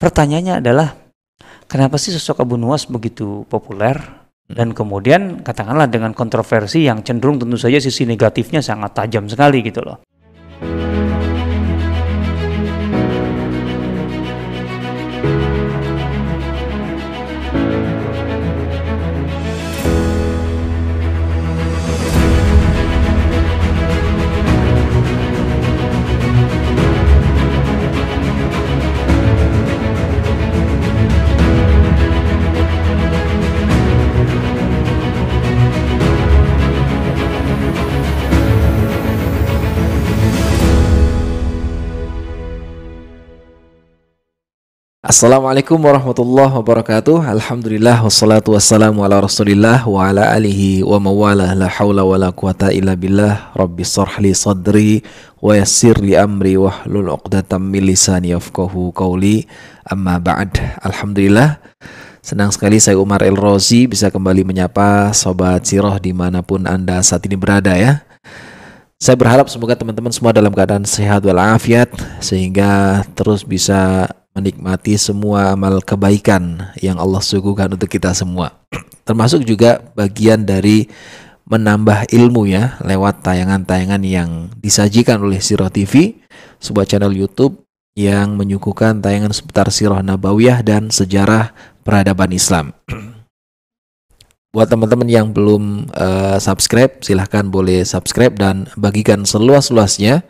pertanyaannya adalah kenapa sih sosok Abu Nuwas begitu populer dan kemudian katakanlah dengan kontroversi yang cenderung tentu saja sisi negatifnya sangat tajam sekali gitu loh. Assalamualaikum warahmatullahi wabarakatuh. Alhamdulillah wassalatu wassalamu ala rasulillah wa ala alihi wa mawalah la hawla wa la quwata illa billah. Rabbi sarhli sadri wa yassir li amri wa hlul uqdatam min lisani yafqahu qawli. Amma ba'd. Alhamdulillah. Senang sekali saya Umar El Rozi bisa kembali menyapa Sobat Siroh di mana pun Anda saat ini berada ya. Saya berharap semoga teman-teman semua dalam keadaan sehat walafiat sehingga terus bisa menikmati semua amal kebaikan yang Allah suguhkan untuk kita semua. Termasuk juga bagian dari menambah ilmu ya lewat tayangan-tayangan yang disajikan oleh Sirah TV, sebuah channel YouTube yang menyuguhkan tayangan seputar sirah nabawiyah dan sejarah peradaban Islam. Buat teman-teman yang belum uh, subscribe, silahkan boleh subscribe dan bagikan seluas-luasnya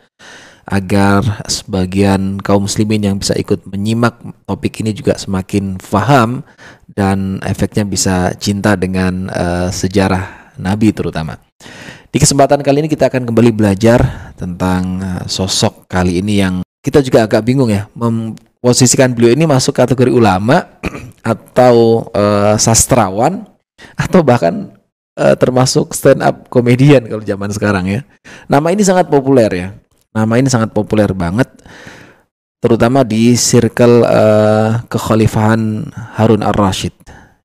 agar sebagian kaum muslimin yang bisa ikut menyimak topik ini juga semakin faham dan efeknya bisa cinta dengan uh, sejarah Nabi terutama. Di kesempatan kali ini kita akan kembali belajar tentang uh, sosok kali ini yang kita juga agak bingung ya memposisikan beliau ini masuk kategori ulama atau uh, sastrawan atau bahkan uh, termasuk stand up komedian kalau zaman sekarang ya. Nama ini sangat populer ya Nama ini sangat populer banget terutama di circle uh, kekhalifahan Harun Ar-Rasyid.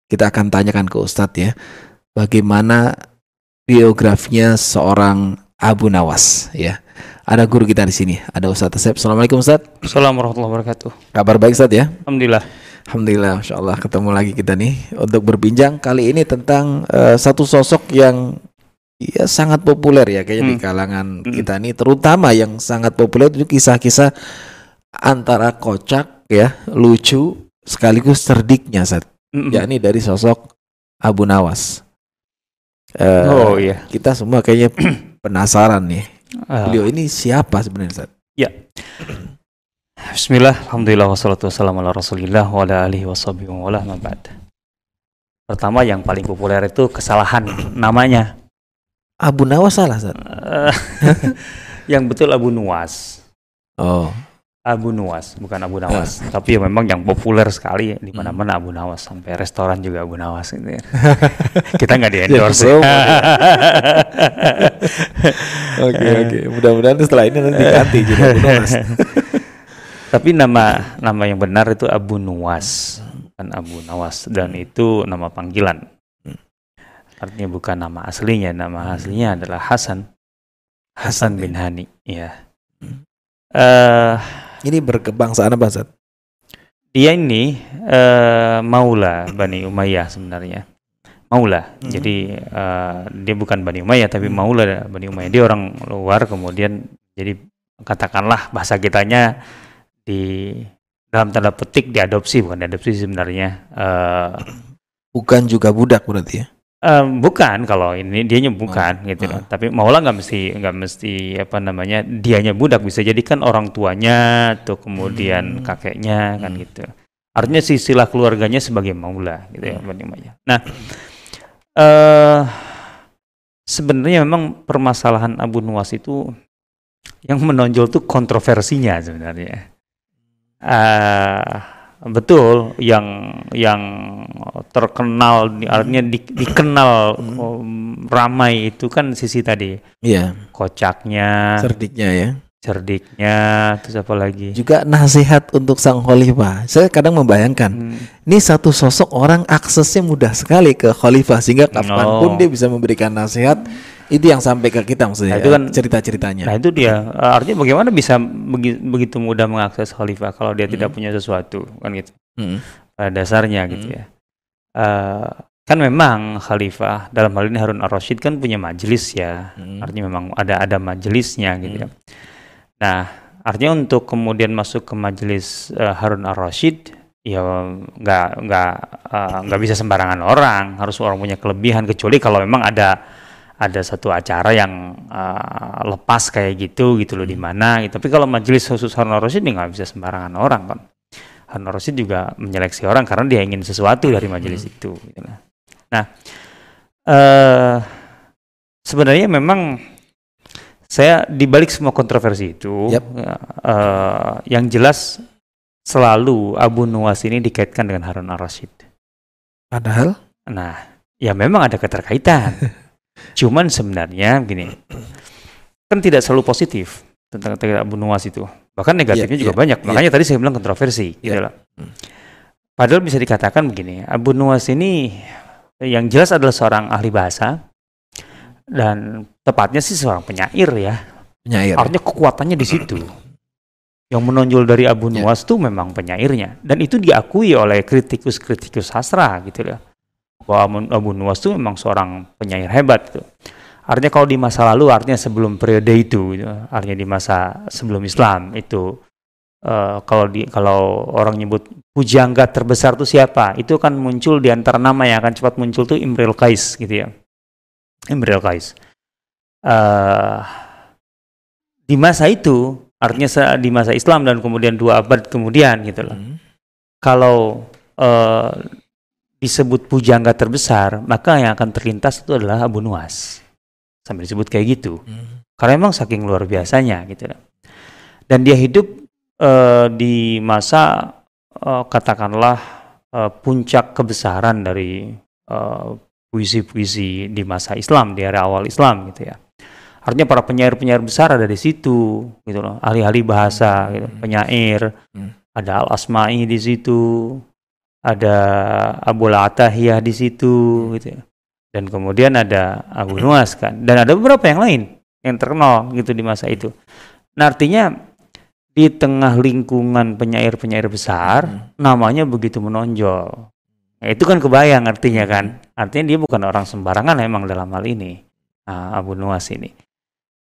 Kita akan tanyakan ke Ustadz ya, bagaimana biografinya seorang Abu Nawas ya. Ada guru kita di sini, ada Ustadz Asep. Assalamualaikum Ustadz. Assalamualaikum warahmatullahi wabarakatuh. Kabar baik Ustadz ya? Alhamdulillah. Alhamdulillah, Masya Allah ketemu lagi kita nih untuk berbincang kali ini tentang uh, satu sosok yang Iya sangat populer ya kayaknya hmm. di kalangan hmm. kita ini terutama yang sangat populer itu kisah-kisah antara kocak ya lucu sekaligus cerdiknya saat hmm. yakni dari sosok Abu Nawas. Uh, oh iya. Kita semua kayaknya penasaran nih. Uh. Beliau ini siapa sebenarnya Sat? Ya. Bismillah, Alhamdulillah, wassalatu wassalamu ala rasulillah wa ala alihi washabihi wa Pertama yang paling populer itu kesalahan namanya. Abu Nawas salah Zat. yang betul Abu Nuwas. Oh. Abu Nuwas, bukan Abu Nawas. Uh. Tapi ya memang yang populer sekali di hmm. mana-mana Abu Nawas sampai restoran juga Abu Nawas gitu ya. Kita nggak di endorse. Oke oke. Mudah-mudahan setelah ini nanti diganti juga Abu Nawas. Tapi nama nama yang benar itu Abu Nuwas, bukan Abu Nawas dan itu nama panggilan. Artinya bukan nama aslinya, nama hmm. aslinya adalah Hasan. Hasan bin ya. Hani, ya. Hmm. Uh, ini berkebangsaan apa, Zat? Dia ini uh, Maula Bani Umayyah sebenarnya. Maula. Hmm. Jadi uh, dia bukan Bani Umayyah tapi hmm. Maula Bani Umayyah. Dia orang luar kemudian jadi katakanlah bahasa kitanya di dalam tanda petik diadopsi bukan diadopsi sebenarnya. Uh, bukan juga budak berarti ya? Um, bukan kalau ini dianya bukan oh, gitu uh. Tapi maulah nggak mesti nggak mesti apa namanya dianya budak bisa jadi kan orang tuanya atau kemudian hmm. kakeknya kan hmm. gitu. Artinya sisilah keluarganya sebagai maula gitu ya hmm. Nah, uh, sebenarnya memang permasalahan Abu Nuwas itu yang menonjol tuh kontroversinya sebenarnya. Uh, betul yang yang terkenal artinya di, dikenal um, ramai itu kan sisi tadi. Iya. Kocaknya. Cerdiknya ya. Cerdiknya terus apa lagi? Juga nasihat untuk sang khalifah. Saya kadang membayangkan hmm. ini satu sosok orang aksesnya mudah sekali ke khalifah sehingga kapan pun oh. dia bisa memberikan nasihat Itu yang sampai ke kita maksudnya. Nah, itu kan cerita-ceritanya. Nah, itu dia. Uh, artinya bagaimana bisa begi, begitu mudah mengakses khalifah kalau dia hmm. tidak punya sesuatu kan gitu. Hmm. Pada dasarnya hmm. gitu ya. Uh, kan memang khalifah dalam hal ini Harun Ar-Rasyid kan punya majelis ya. Hmm. Artinya memang ada ada majelisnya gitu ya. hmm. ya. Nah, artinya untuk kemudian masuk ke majelis uh, Harun Ar-Rasyid ya nggak nggak uh, nggak bisa sembarangan orang harus orang punya kelebihan kecuali kalau memang ada ada satu acara yang uh, lepas kayak gitu gitu loh di mana gitu. tapi kalau majelis khusus Harun Rasid nggak bisa sembarangan orang kan Harun Rasid juga menyeleksi orang karena dia ingin sesuatu dari majelis hmm. itu gitu nah uh, sebenarnya memang saya dibalik semua kontroversi itu yep. uh, yang jelas selalu Abu Nuwas ini dikaitkan dengan Harun al-Rashid. Padahal? Nah, ya memang ada keterkaitan. Cuman sebenarnya gini, kan tidak selalu positif tentang Abu Nuwas itu. Bahkan negatifnya yeah, juga yeah, banyak. Yeah. Makanya tadi saya bilang kontroversi. Yeah. Gitu. Hmm. Padahal bisa dikatakan begini, Abu Nuwas ini yang jelas adalah seorang ahli bahasa dan tepatnya sih seorang penyair ya. Penyair. Artinya kekuatannya di situ yang menonjol dari Abu ya. Nuwas itu memang penyairnya dan itu diakui oleh kritikus-kritikus sastra gitu ya bahwa Abu Nuwas itu memang seorang penyair hebat gitu. Artinya kalau di masa lalu artinya sebelum periode itu gitu, artinya di masa sebelum Islam itu uh, kalau di kalau orang nyebut pujangga terbesar itu siapa? Itu kan muncul di antara nama yang akan cepat muncul tuh Imril Kais gitu ya. Imril Kais. Uh, di masa itu artinya di masa Islam dan kemudian dua abad kemudian gitu loh. Hmm. Kalau uh, disebut pujangga terbesar, maka yang akan terlintas itu adalah Abu Nuwas. Sampai disebut kayak gitu. Hmm. Karena memang saking luar biasanya gitu. Dan dia hidup uh, di masa uh, katakanlah uh, puncak kebesaran dari puisi-puisi di masa Islam, di era awal Islam gitu ya artinya para penyair-penyair besar ada di situ gitu loh ahli-ahli bahasa gitu hmm. penyair hmm. ada al asma'i di situ ada Abu Atahiyah di situ hmm. gitu ya. dan kemudian ada Abu Nuwas kan dan ada beberapa yang lain yang terkenal gitu di masa itu nah artinya di tengah lingkungan penyair-penyair besar hmm. namanya begitu menonjol nah, itu kan kebayang artinya kan artinya dia bukan orang sembarangan emang dalam hal ini nah, Abu Nuwas ini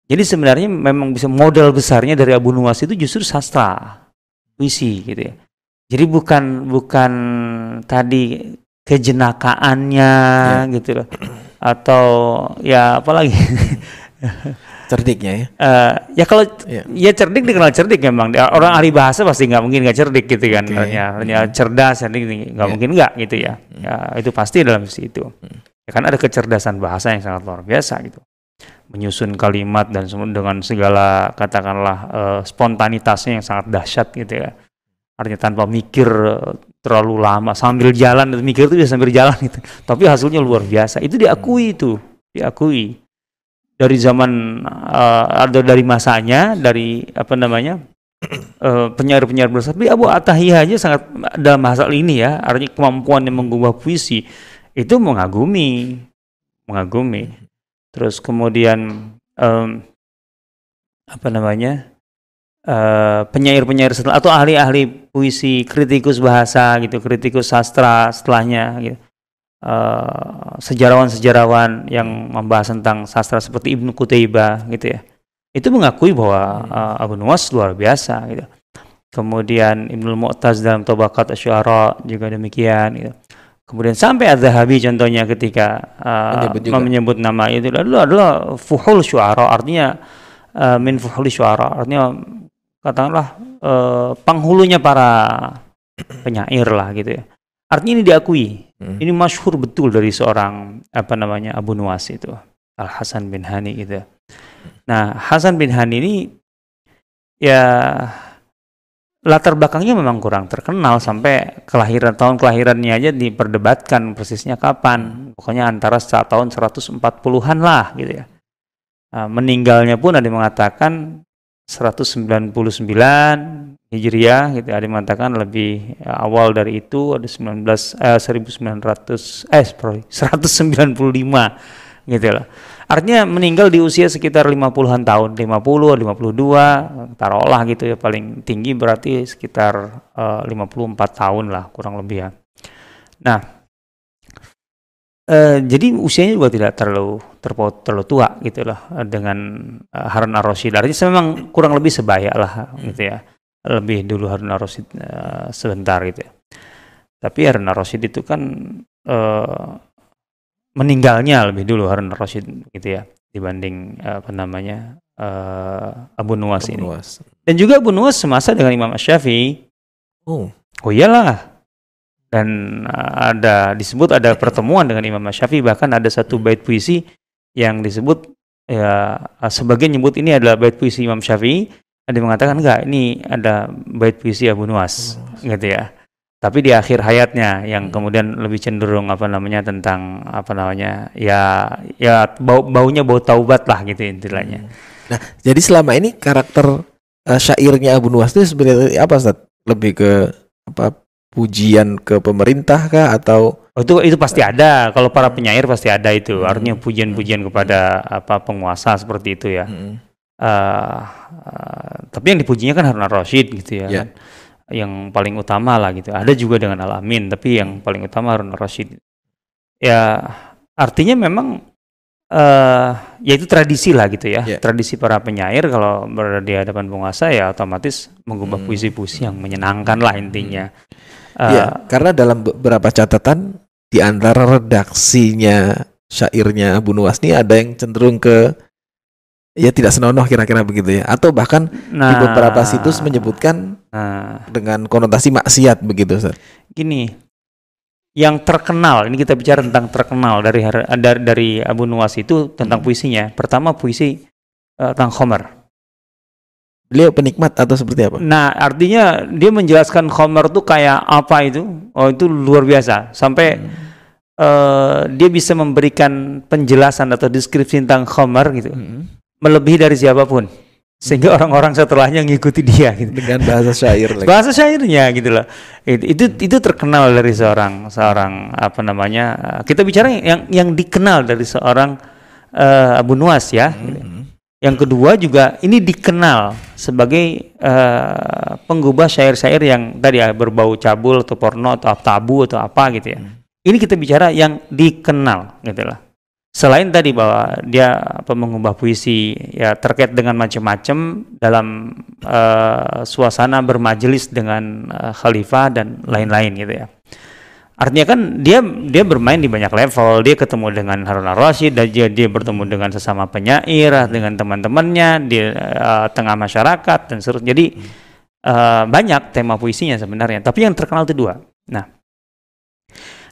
jadi sebenarnya memang bisa modal besarnya dari Abu Nuwas itu justru sastra, puisi gitu ya. Jadi bukan bukan tadi kejenakaannya ya. gitu loh. Atau ya apalagi cerdiknya ya. Uh, ya kalau ya. ya cerdik dikenal cerdik memang. Orang ahli bahasa pasti nggak mungkin nggak cerdik gitu kan. Okay. Hanya, hmm. cerdas cerdik nggak ya. mungkin nggak gitu ya. Hmm. Ya itu pasti dalam sisi itu. Hmm. Ya kan ada kecerdasan bahasa yang sangat luar biasa gitu menyusun kalimat dan dengan segala katakanlah uh, spontanitasnya yang sangat dahsyat gitu ya. Artinya tanpa mikir uh, terlalu lama sambil jalan mikir itu bisa sambil jalan itu. Tapi hasilnya luar biasa. Itu diakui itu, diakui. Dari zaman uh, dari masanya, dari apa namanya? penyair-penyair uh, besar. Tapi Abu Atahiyah aja sangat dalam bahasa ini ya, artinya kemampuan yang mengubah puisi itu mengagumi, mengagumi terus kemudian um, apa namanya penyair penyair-penyair setelah atau ahli-ahli puisi kritikus bahasa gitu kritikus sastra setelahnya gitu. Sejarawan sejarawan-sejarawan yang membahas tentang sastra seperti Ibnu Kutaibah gitu ya. Itu mengakui bahwa uh, Abu Nuwas luar biasa gitu. Kemudian Ibnu Mu'taz dalam Tobakat Asy'ara juga demikian gitu. Kemudian sampai Az-Zahabi contohnya ketika uh, menyebut nama itu adalah adalah fuhul syuara artinya uh, min fuhul syuara artinya katakanlah uh, penghulunya para penyair lah gitu ya. Artinya ini diakui. Hmm. Ini masyhur betul dari seorang apa namanya Abu Nuwas itu. Al Hasan bin Hani gitu. Nah, Hasan bin Hani ini ya latar belakangnya memang kurang terkenal sampai kelahiran tahun kelahirannya aja diperdebatkan persisnya kapan. Pokoknya antara tahun 140-an lah gitu ya. Nah, meninggalnya pun ada yang mengatakan 199 Hijriah gitu ada yang mengatakan lebih awal dari itu ada 19 eh, 1900 eh sorry 195 gitu loh. Artinya meninggal di usia sekitar 50-an tahun, 50, 52, taruhlah gitu ya paling tinggi berarti sekitar uh, 54 tahun lah kurang lebih ya. Nah, uh, jadi usianya juga tidak terlalu terpaut terlalu tua gitu lah dengan uh, Harun ar-Rasyid. Artinya memang kurang lebih sebaya lah gitu ya. Lebih dulu Harun ar-Rasyid uh, sebentar gitu ya. Tapi Harun ar-Rasyid itu kan uh, meninggalnya lebih dulu Harun ar-Rasyid gitu ya dibanding uh, apa namanya uh, Abu Nuwas Abu ini. Nuwas. Dan juga Abu Nuwas semasa dengan Imam Syafi'i. Oh. Oh iyalah. Dan uh, ada disebut ada pertemuan dengan Imam Syafi'i bahkan ada satu bait puisi yang disebut ya sebagian nyebut ini adalah bait puisi Imam Syafi'i, ada yang mengatakan enggak ini ada bait puisi Abu Nuwas, gitu ya tapi di akhir hayatnya yang hmm. kemudian lebih cenderung apa namanya tentang apa namanya ya ya bau baunya bau taubat lah gitu intinya. Hmm. Nah, jadi selama ini karakter uh, syairnya Abu Nuwas itu sebenarnya apa Ustaz? Lebih ke apa pujian ke pemerintah kah atau oh, itu itu pasti ada. Kalau para penyair pasti ada itu. Hmm. Artinya pujian-pujian kepada apa penguasa seperti itu ya. Hmm. Uh, uh, tapi yang dipujinya kan Harun Ar-Rasyid gitu ya. Yeah. Kan? yang paling utama lah gitu. Ada juga dengan Al-Amin, tapi yang paling utama Harun Rashid. Ya artinya memang uh, ya itu tradisi lah gitu ya. Yeah. Tradisi para penyair kalau berada di hadapan penguasa ya otomatis mengubah hmm. puisi-puisi yang menyenangkan lah intinya. Uh, ya, karena dalam beberapa catatan di antara redaksinya syairnya Abu Nuwas ini ada yang cenderung ke ya tidak senonoh kira-kira begitu ya atau bahkan nah, di beberapa situs menyebutkan nah, dengan konotasi maksiat begitu Ustaz. Gini, yang terkenal ini kita bicara tentang terkenal dari dari, dari Abu Nuwas itu tentang hmm. puisinya. Pertama puisi uh, tentang Homer. Beliau penikmat atau seperti apa? Nah, artinya dia menjelaskan Homer itu kayak apa itu? Oh, itu luar biasa. Sampai hmm. uh, dia bisa memberikan penjelasan atau deskripsi tentang Homer gitu. Hmm melebihi dari siapa pun sehingga orang-orang setelahnya ngikuti dia gitu. dengan bahasa syair lagi. bahasa syairnya gitu loh itu, itu itu terkenal dari seorang seorang apa namanya kita bicara yang yang dikenal dari seorang uh, Abu Nuwas ya mm-hmm. Yang kedua juga ini dikenal sebagai uh, penggubah syair-syair yang tadi ya berbau cabul atau porno atau tabu atau apa gitu ya ini kita bicara yang dikenal gitu loh selain tadi bahwa dia apa mengubah puisi ya terkait dengan macam-macam dalam uh, suasana bermajelis dengan uh, khalifah dan lain-lain gitu ya. Artinya kan dia dia bermain di banyak level. Dia ketemu dengan Harun Ar-Rasyid dan dia, dia bertemu dengan sesama penyair, dengan teman-temannya di uh, tengah masyarakat dan seterusnya. Jadi uh, banyak tema puisinya sebenarnya, tapi yang terkenal itu dua. Nah,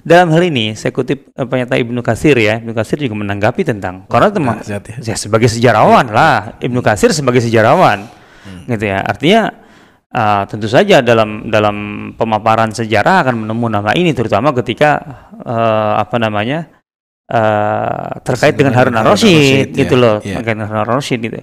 dalam hal ini saya kutip eh, pernyataan Ibnu Kasir ya, Ibnu Kasir juga menanggapi tentang karena teman ya. ya sebagai sejarawan lah, Ibnu Kasir sebagai sejarawan, hmm. gitu ya. Artinya uh, tentu saja dalam dalam pemaparan sejarah akan menemu nama ini, terutama ketika uh, apa namanya uh, terkait dengan Harun ar-Rasyid, gitu ya, loh, ya. terkait dengan Harun ar-Rasyid gitu.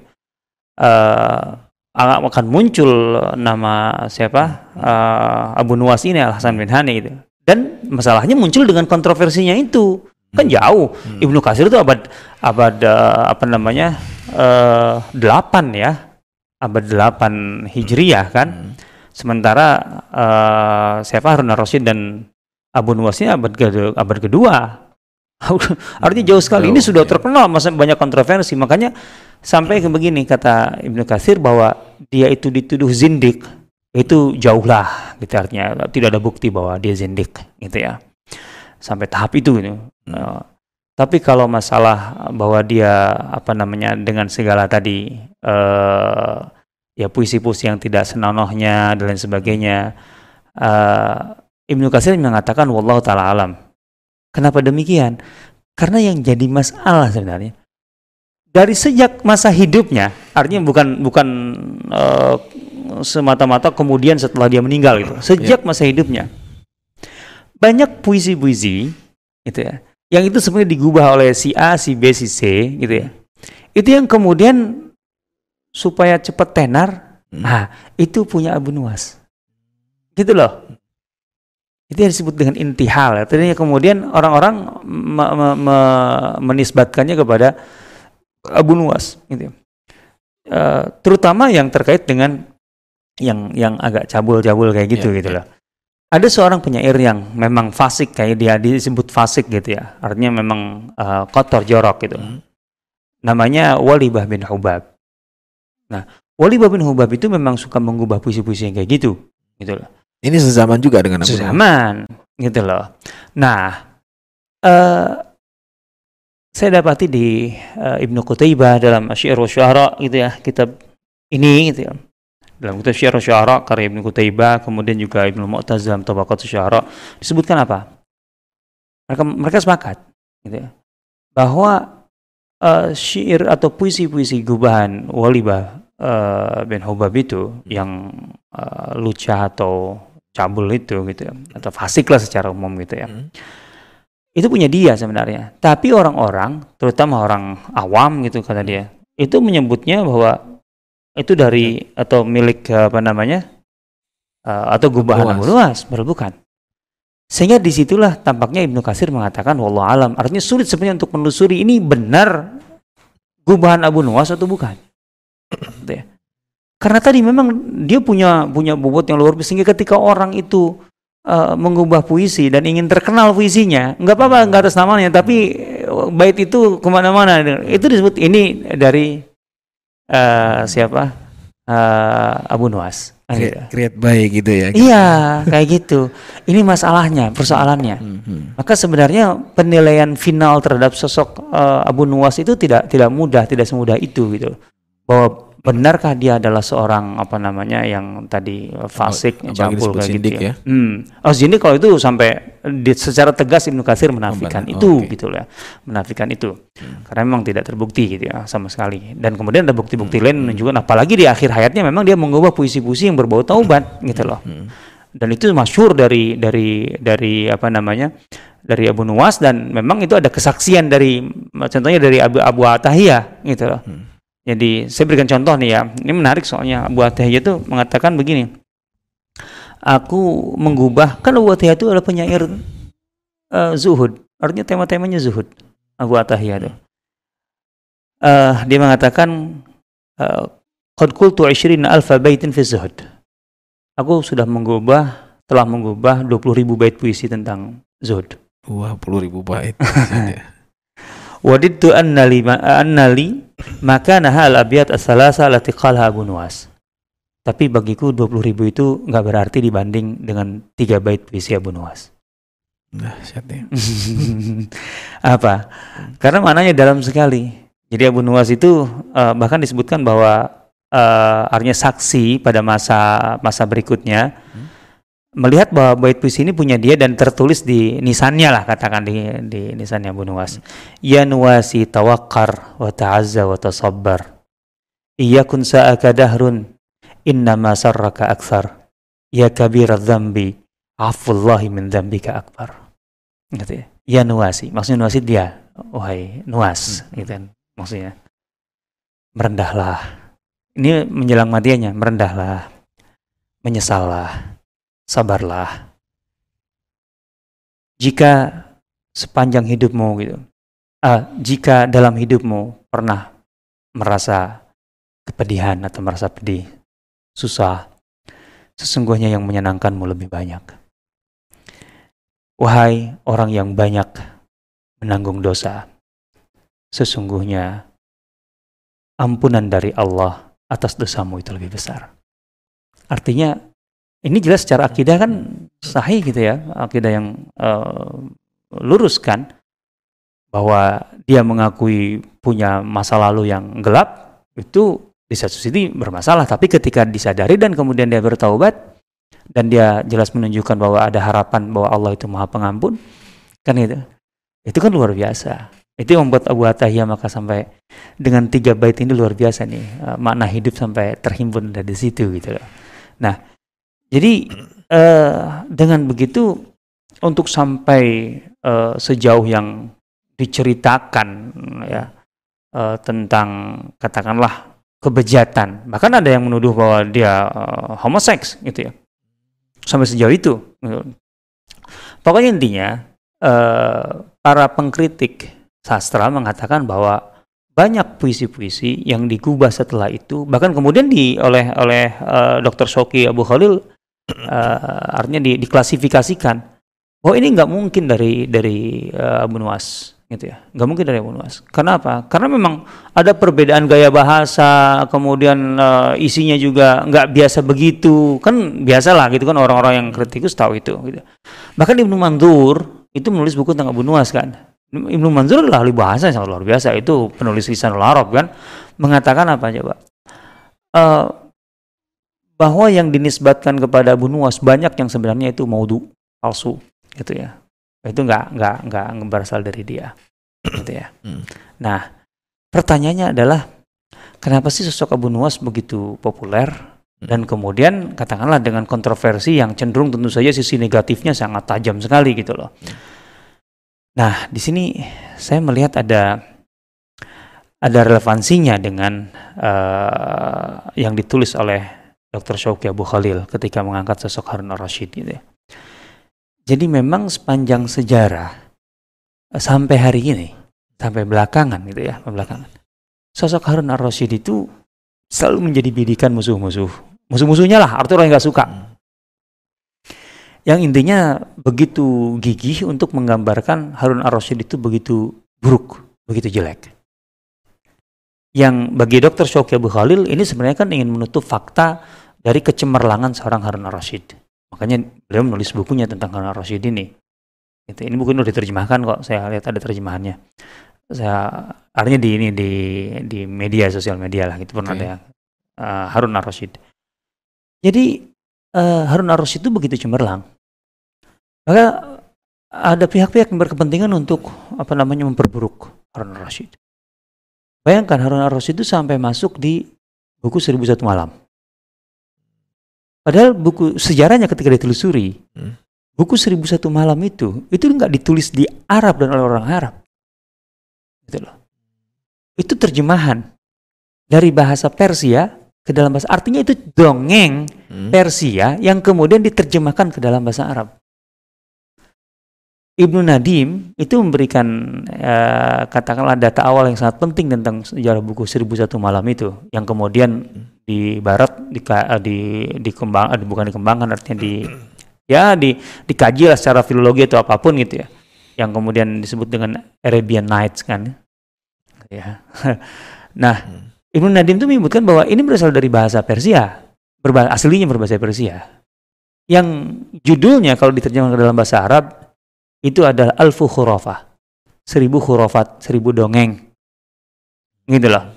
Uh, akan muncul nama siapa uh, Abu Nuwas ini Al Hasan bin Hani gitu dan masalahnya muncul dengan kontroversinya itu kan hmm. jauh hmm. Ibnu Kasir itu abad abad uh, apa namanya uh, ya abad 8 Hijriyah kan? Hmm. sementara uh, siapa Harun Ar-Rasyid dan Abu Nuwasnya abad ke abad kedua. Artinya jauh sekali. Ini sudah terkenal masa banyak kontroversi. Makanya sampai ke begini kata Ibnu Kasir bahwa dia itu dituduh zindik itu jauhlah gitu artinya. Tidak ada bukti bahwa dia zindik gitu ya. Sampai tahap itu gitu. Hmm. Uh, tapi kalau masalah bahwa dia apa namanya dengan segala tadi uh, ya puisi-puisi yang tidak senonohnya dan lain sebagainya uh, Ibnu Katsir mengatakan wallahu taala alam. Kenapa demikian? Karena yang jadi masalah sebenarnya dari sejak masa hidupnya, artinya bukan bukan uh, semata-mata kemudian setelah dia meninggal itu sejak yeah. masa hidupnya banyak puisi-puisi gitu ya yang itu sebenarnya digubah oleh si A si B si C gitu ya itu yang kemudian supaya cepat tenar hmm. nah itu punya Abu Nuwas gitu loh itu yang disebut dengan intihal artinya kemudian orang-orang me me me menisbatkannya kepada Abu Nuwas gitu. Uh, terutama yang terkait dengan yang yang agak cabul-cabul kayak gitu yeah, gitu yeah. loh. Ada seorang penyair yang memang fasik kayak dia disebut fasik gitu ya. Artinya memang uh, kotor jorok gitu. Hmm. Namanya Walibah bin Hubab. Nah, Walibah bin Hubab itu memang suka mengubah puisi-puisi yang kayak gitu gitu loh. Ini sezaman juga dengan Abu Sezaman gitu loh. Nah, uh, saya dapati di uh, Ibnu Qutaibah dalam Asy'ar wa Syu'ara gitu ya, kitab ini gitu ya dalam kitab Syiar Syuara karya Ibnu Qutaibah kemudian juga Ibnu Mu'taz dalam Tabaqat Syuara disebutkan apa? Mereka mereka sepakat gitu ya, bahwa uh, syair atau puisi-puisi gubahan Walibah uh, bin Hubab itu yang uh, lucah atau cabul itu gitu ya, atau fasik lah secara umum gitu ya. Hmm. Itu punya dia sebenarnya. Tapi orang-orang, terutama orang awam gitu kata dia, itu menyebutnya bahwa itu dari atau milik apa namanya uh, atau gubahan Abu Nuwas baru bukan. Sehingga di situlah tampaknya Ibnu Kasir mengatakan wallah alam. Artinya sulit sebenarnya untuk menelusuri ini benar gubahan Abu Nuwas atau bukan. Gitu ya. karena tadi memang dia punya punya bobot yang luar biasa. Sehingga ketika orang itu uh, mengubah puisi dan ingin terkenal puisinya nggak apa-apa nggak atas namanya tapi bait itu ke mana-mana. Itu disebut ini dari uh, siapa? Uh, Abu Nuwas. Create, create baik gitu ya iya kayak gitu. Ini masalahnya persoalannya. Hmm, hmm. maka sebenarnya penilaian final terhadap sosok uh, Abu Nuwas itu tidak tidak mudah tidak semudah itu gitu. Bahwa benarkah dia adalah seorang apa namanya yang tadi uh, fasik oh, campur kayak gitu ya? ya? Hmm. Oh jadi kalau itu sampai di, secara tegas Ibnu Katsir menafikan oh, itu okay. gitu ya, menafikan itu hmm. karena memang tidak terbukti gitu ya sama sekali. Dan kemudian ada bukti-bukti hmm. lain hmm. menunjukkan apalagi di akhir hayatnya memang dia mengubah puisi-puisi yang berbau taubat gitu loh. Hmm. Dan itu masyur dari dari dari apa namanya dari Abu Nuwas dan memang itu ada kesaksian dari contohnya dari Abu Abu Atahiyah gitu loh. Hmm jadi saya berikan contoh nih ya. Ini menarik soalnya Abu Atiyah itu mengatakan begini. Aku menggubah kan Abu Atiyah itu adalah penyair uh, zuhud. Artinya tema-temanya zuhud. Abu Atiyah itu. Uh, dia mengatakan eh, Qad qultu 20 alfa baitin fi zuhud. Aku sudah menggubah telah mengubah 20 ribu bait puisi tentang zuhud. Wah, 10 ribu bait. Wadidtu anna li anna li maka nah al abiyat as-salasa lati qalha Abu Nuwas. Tapi bagiku 20 ribu itu nggak berarti dibanding dengan tiga bait puisi Abu Nuwas. Nah, Apa? Karena maknanya dalam sekali. Jadi Abu Nuwas itu uh, bahkan disebutkan bahwa uh, artinya saksi pada masa masa berikutnya. Melihat bahwa bait puisi ini punya dia dan tertulis di nisannya lah katakan di di nisannya Abu Nuwas. Ya Nuwasi tawakkar wa ta'azza wa tasabbar. kun sa'aka dahrun ma sarraka akthar. Ya kabir dzambi afullahi min dzambika akbar. Gitu ya. Ya Nuwasi, maksudnya Nuwasi dia, wahai Nuwas, hmm. gitu kan maksudnya. Merendahlah. Ini menjelang matiannya, merendahlah. Menyesallah sabarlah. Jika sepanjang hidupmu gitu, uh, jika dalam hidupmu pernah merasa kepedihan atau merasa pedih, susah, sesungguhnya yang menyenangkanmu lebih banyak. Wahai orang yang banyak menanggung dosa, sesungguhnya ampunan dari Allah atas dosamu itu lebih besar. Artinya ini jelas secara akidah kan sahih gitu ya, akidah yang uh, lurus kan bahwa dia mengakui punya masa lalu yang gelap itu di satu sisi bermasalah, tapi ketika disadari dan kemudian dia bertaubat dan dia jelas menunjukkan bahwa ada harapan bahwa Allah itu Maha Pengampun, kan itu. Itu kan luar biasa. Itu membuat Abu Atahiyah maka sampai dengan tiga bait ini luar biasa nih, uh, makna hidup sampai terhimpun dari situ gitu loh. Nah, jadi uh, dengan begitu untuk sampai uh, sejauh yang diceritakan ya uh, tentang katakanlah kebejatan bahkan ada yang menuduh bahwa dia uh, homoseks gitu ya sampai sejauh itu gitu. pokoknya intinya uh, para pengkritik sastra mengatakan bahwa banyak puisi-puisi yang digubah setelah itu bahkan kemudian di oleh oleh uh, Dr. Shoki Abu Khalil uh, artinya di, diklasifikasikan. Bahwa ini nggak mungkin dari dari uh, Abu Nuwas gitu ya. Nggak mungkin dari Abu Nuwas. Karena karena memang ada perbedaan gaya bahasa kemudian uh, isinya juga nggak biasa begitu. Kan biasa lah gitu kan orang-orang yang kritikus tahu itu gitu. bahkan Ibnu Mandur itu menulis buku tentang Abu Nuwas kan. Ibnu Manzur adalah ahli bahasa yang sangat luar biasa. Itu penulis lisanul Arab kan. Mengatakan apa coba? Uh, bahwa yang dinisbatkan kepada Abu Nuwas banyak yang sebenarnya itu maudu palsu gitu ya. Itu nggak nggak nggak berasal dari dia gitu ya. Hmm. nah pertanyaannya adalah kenapa sih sosok Abu Nuwas begitu populer? Hmm. dan kemudian katakanlah dengan kontroversi yang cenderung tentu saja sisi negatifnya sangat tajam sekali gitu loh. Hmm. Nah, di sini saya melihat ada ada relevansinya dengan uh, yang ditulis oleh Dr. Syauki Abu Khalil ketika mengangkat sosok Harun al-Rashid gitu ya. Jadi memang sepanjang sejarah uh, sampai hari ini, sampai belakangan gitu ya, belakangan. Sosok Harun al-Rashid itu selalu menjadi bidikan musuh-musuh. Musuh-musuhnya lah, artinya orang yang gak suka yang intinya begitu gigih untuk menggambarkan Harun ar-Rasyid itu begitu buruk, begitu jelek. Yang bagi Dr. Syauki Abu Khalil ini sebenarnya kan ingin menutup fakta dari kecemerlangan seorang Harun ar-Rasyid. Makanya beliau menulis bukunya tentang Harun ar-Rasyid ini. Itu, ini buku udah diterjemahkan kok, saya lihat ada terjemahannya. Saya artinya di ini di di media sosial media lah gitu pernah okay. ada uh, Harun ar-Rasyid. Jadi uh, Harun ar-Rasyid itu begitu cemerlang maka ada pihak-pihak yang berkepentingan untuk apa namanya memperburuk Harun al-Rasyid. Bayangkan Harun al-Rasyid itu sampai masuk di buku Seribu Satu Malam. Padahal buku sejarahnya ketika ditelusuri, hmm. buku Seribu Satu Malam itu itu nggak ditulis di Arab dan oleh orang Arab. Gitu loh. Itu terjemahan dari bahasa Persia ke dalam bahasa artinya itu dongeng hmm. Persia yang kemudian diterjemahkan ke dalam bahasa Arab. Ibnu Nadim itu memberikan uh, katakanlah data awal yang sangat penting tentang sejarah buku Seribu Satu Malam itu yang kemudian di barat di uh, di dikembang uh, bukan dikembangkan artinya di ya di dikaji lah secara filologi atau apa pun gitu ya yang kemudian disebut dengan Arabian Nights kan ya nah Ibnu Nadim itu menyebutkan bahwa ini berasal dari bahasa Persia berbahasa aslinya berbahasa Persia yang judulnya kalau diterjemahkan ke dalam bahasa Arab itu adalah alfu khurafah. Seribu khurafat, seribu dongeng. Gitu loh.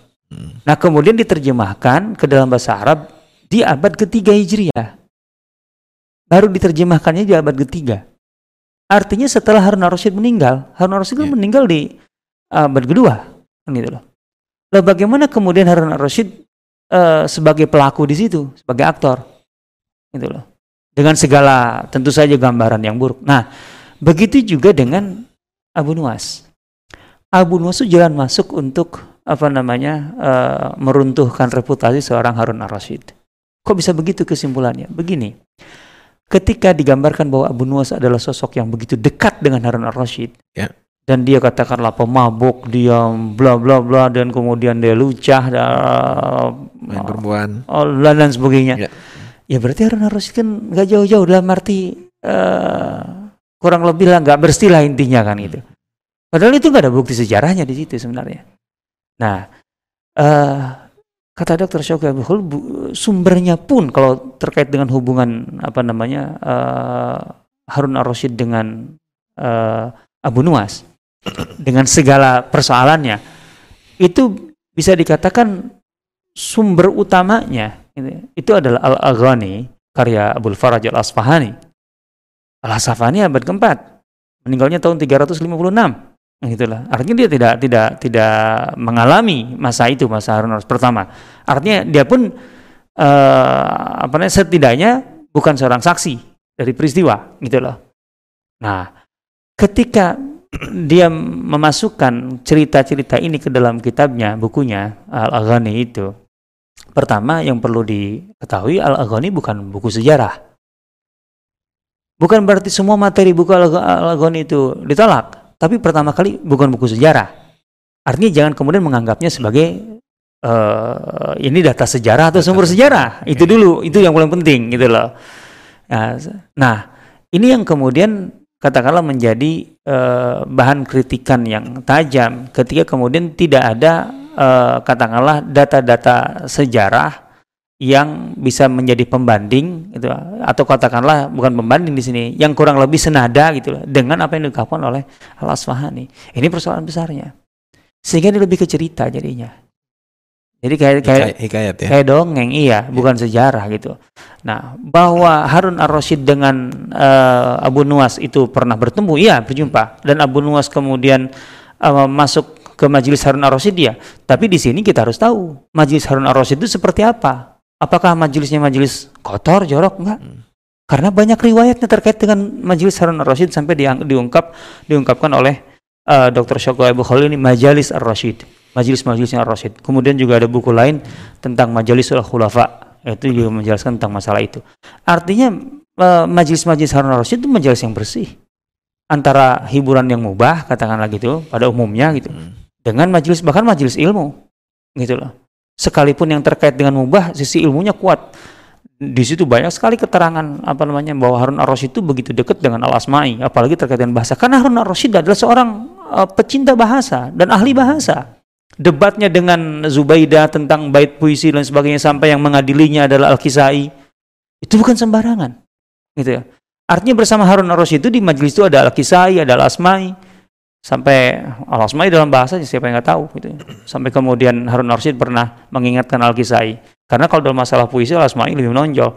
Nah kemudian diterjemahkan ke dalam bahasa Arab di abad ketiga Hijriah. Baru diterjemahkannya di abad ketiga. Artinya setelah Harun al-Rasyid meninggal, Harun al-Rasyid yeah. meninggal di abad kedua. Kan gitu loh. Lalu bagaimana kemudian Harun al-Rasyid uh, sebagai pelaku di situ, sebagai aktor? Gitu loh. Dengan segala tentu saja gambaran yang buruk. Nah, Begitu juga dengan Abu Nuwas. Abu Nuwas itu jalan masuk untuk apa namanya uh, meruntuhkan reputasi seorang Harun ar-Rasyid. Kok bisa begitu kesimpulannya? Begini, ketika digambarkan bahwa Abu Nuwas adalah sosok yang begitu dekat dengan Harun ar-Rasyid, yeah. dan dia katakanlah pemabuk, dia bla bla bla, dan kemudian dia lucah, dan, main perempuan, oh, dan, sebagainya. Yeah. Ya berarti Harun ar-Rasyid kan nggak jauh-jauh dalam arti uh, kurang lebih lah nggak bersih lah intinya kan gitu. Padahal itu nggak ada bukti sejarahnya di situ sebenarnya. Nah, uh, kata dokter Syauki Abdul sumbernya pun kalau terkait dengan hubungan apa namanya uh, Harun ar-Rasyid dengan uh, Abu Nuwas dengan segala persoalannya itu bisa dikatakan sumber utamanya gitu, itu adalah Al-Aghani karya Abdul Faraj Al-Asfahani Al-Hasafani abad keempat, meninggalnya tahun 356. Gitulah. Artinya dia tidak tidak tidak mengalami masa itu, masa Harun al pertama. Artinya dia pun uh, apa namanya setidaknya bukan seorang saksi dari peristiwa, gitu loh. Nah, ketika dia memasukkan cerita-cerita ini ke dalam kitabnya, bukunya Al-Aghani itu. Pertama yang perlu diketahui Al-Aghani bukan buku sejarah. Bukan berarti semua materi buku Al-Ghani itu ditolak, tapi pertama kali bukan buku sejarah. Artinya jangan kemudian menganggapnya sebagai uh, ini data sejarah atau sumber sejarah. Itu dulu, itu yang paling penting gitu loh. Nah, nah ini yang kemudian katakanlah menjadi uh, bahan kritikan yang tajam ketika kemudian tidak ada uh, katakanlah data-data sejarah yang bisa menjadi pembanding gitu atau katakanlah bukan pembanding di sini yang kurang lebih senada gitu dengan apa yang diungkapkan oleh Al Asfahani. Ini persoalan besarnya. Sehingga ini lebih ke cerita jadinya. Jadi kayak kayak hikayat ya. Kayak dongeng iya, ya. bukan sejarah gitu. Nah, bahwa Harun Ar-Rasyid dengan uh, Abu Nuwas itu pernah bertemu, iya berjumpa dan Abu Nuwas kemudian uh, masuk ke majelis Harun Ar-Rasyid ya. Tapi di sini kita harus tahu majelis Harun Ar-Rasyid itu seperti apa Apakah majelisnya majelis kotor, jorok? Enggak. Hmm. Karena banyak riwayatnya terkait dengan majelis Harun ar-Rasyid sampai diungkap diungkapkan oleh uh, eh, Dr. Syokwa Abu Khalil ini majelis ar-Rasyid. Majelis-majelisnya ar-Rasyid. Kemudian juga ada buku lain tentang majelis khulafa itu juga menjelaskan tentang masalah itu. Artinya uh, majelis-majelis Harun ar-Rasyid itu majelis yang bersih. Antara hiburan yang mubah katakanlah gitu pada umumnya gitu. Hmm. Dengan majelis bahkan majelis ilmu gitu loh sekalipun yang terkait dengan mubah sisi ilmunya kuat. Di situ banyak sekali keterangan apa namanya bahwa Harun Ar-Rasyid itu begitu dekat dengan Al-Asma'i apalagi terkait dengan bahasa. Karena Harun Ar-Rasyid adalah seorang uh, pecinta bahasa dan ahli bahasa. Debatnya dengan Zubaidah tentang bait puisi dan sebagainya sampai yang mengadilinya adalah Al-Kisai itu bukan sembarangan. Gitu ya. Artinya bersama Harun Ar-Rasyid itu di majelis itu ada Al-Kisai ada Al-Asma'i sampai al asmai dalam bahasa siapa yang nggak tahu gitu. Sampai kemudian Harun Arsyid pernah mengingatkan Al-Kisai. Karena kalau dalam masalah puisi al asmai lebih menonjol.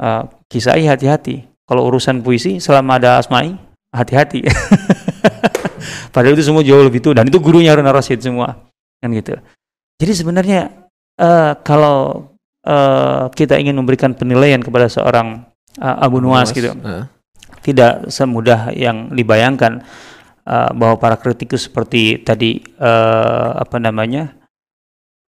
Uh, Kisai hati-hati. Kalau urusan puisi selama ada Asmai hati-hati. Padahal itu semua jauh lebih tua dan itu gurunya Harun Arsyid semua. Kan gitu. Jadi sebenarnya uh, kalau uh, kita ingin memberikan penilaian kepada seorang uh, Abu Nuwas gitu. Uh. Tidak semudah yang dibayangkan uh, bahwa para kritikus seperti tadi uh, apa namanya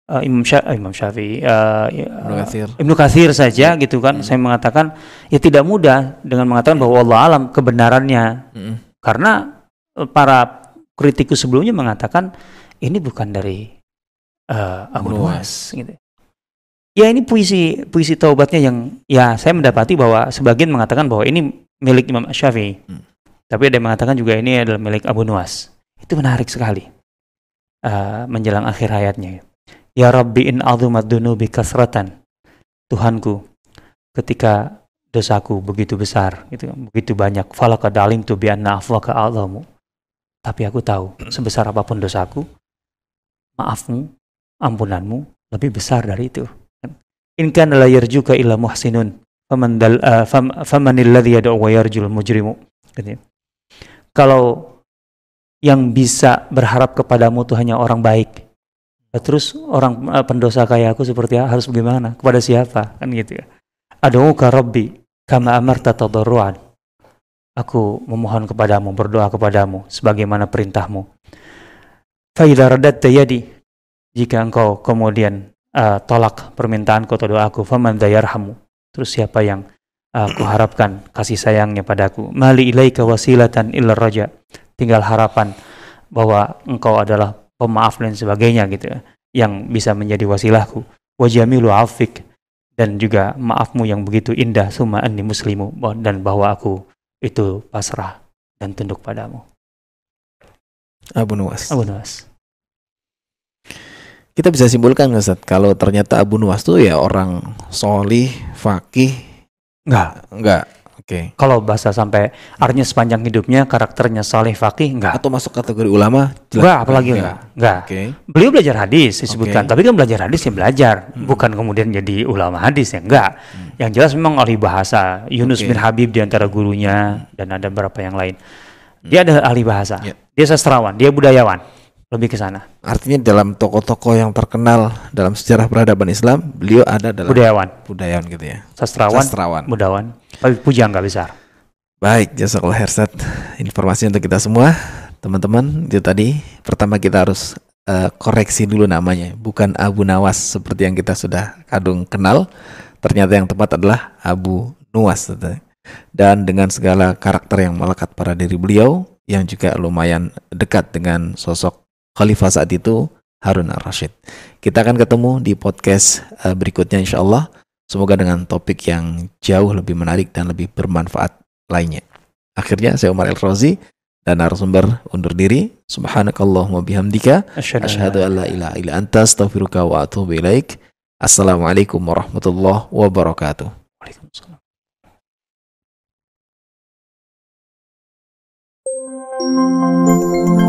uh, Imam, Sya Imam Syafi'i uh, Ibnu Katsir Ibnu Katsir saja gitu kan hmm. saya mengatakan ya tidak mudah dengan mengatakan bahwa Allah alam kebenarannya hmm. karena para kritikus sebelumnya mengatakan ini bukan dari uh, Abu Nuwas gitu ya ini puisi puisi taubatnya yang ya saya mendapati bahwa sebagian mengatakan bahwa ini milik Imam Syafi'i hmm. Tapi ada yang mengatakan juga ini adalah milik Abu Nuwas. Itu menarik sekali. Uh, menjelang akhir hayatnya. Ya Rabbi in azumat dunubi kasratan. Tuhanku, ketika dosaku begitu besar, gitu, begitu banyak, falaka dalim tu bi anna afwaka azamu. Tapi aku tahu, sebesar apa pun dosaku, maafmu, ampunanmu lebih besar dari itu. In kana la yarjuka illa muhsinun faman dal uh, yarjul mujrimu. Gitu. Ya kalau yang bisa berharap kepadamu itu hanya orang baik. Terus orang uh, pendosa kayak aku seperti harus bagaimana? Kepada siapa? Kan gitu ya. Adu'uka Rabbi kama amarta tadarruan. Aku memohon kepadamu, berdoa kepadamu sebagaimana perintahmu. Fa'idha radatta yadi jika engkau kemudian uh, tolak permintaanku atau doaku, faman dayarhamu. Terus siapa yang aku harapkan kasih sayangnya padaku. Mali ilaika wasilatan illa raja. Tinggal harapan bahwa engkau adalah pemaaf dan sebagainya gitu ya. Yang bisa menjadi wasilahku. Wajamilu afik. Dan juga maafmu yang begitu indah summa anni muslimu. Dan bahwa aku itu pasrah dan tunduk padamu. Abu Nuwas. Abu Nuwas. Kita bisa simpulkan Ustaz, kalau ternyata Abu Nuwas itu ya orang solih, fakih, Enggak. Enggak. Oke. Okay. Kalau bahasa sampai artinya sepanjang hidupnya karakternya saleh fakih enggak. Atau masuk kategori ulama? Enggak, apalagi enggak. Enggak. Oke. Okay. Beliau belajar hadis disebutkan, okay. tapi kan belajar hadis ya belajar, hmm. bukan kemudian jadi ulama hadis ya enggak. Hmm. Yang jelas memang ahli bahasa. Yunus okay. bin Habib di antara gurunya dan ada beberapa yang lain. Dia ada ahli bahasa. Yeah. Dia sastrawan, dia budayawan lebih ke sana. Artinya dalam tokoh-tokoh yang terkenal dalam sejarah peradaban Islam, beliau ada dalam budayawan. Budayawan gitu ya. Sastrawan. Sastrawan. Budayawan. Tapi pujangga besar. Baik, jazakallah Hersat. Informasi untuk kita semua, teman-teman. Itu tadi pertama kita harus uh, koreksi dulu namanya, bukan Abu Nawas seperti yang kita sudah kadung kenal. Ternyata yang tepat adalah Abu Nuwas. Dan dengan segala karakter yang melekat pada diri beliau, yang juga lumayan dekat dengan sosok Khalifah saat itu Harun Ar-Rasyid. Kita akan ketemu di podcast uh, berikutnya insya Allah. Semoga dengan topik yang jauh lebih menarik dan lebih bermanfaat lainnya. Akhirnya saya Umar El Rozi dan narasumber undur diri. Subhanakallahumma bihamdika asyhadu an la ilaha illa anta astaghfiruka wa atubu ilaik. Assalamualaikum warahmatullahi wabarakatuh. Waalaikumsalam. Thank you.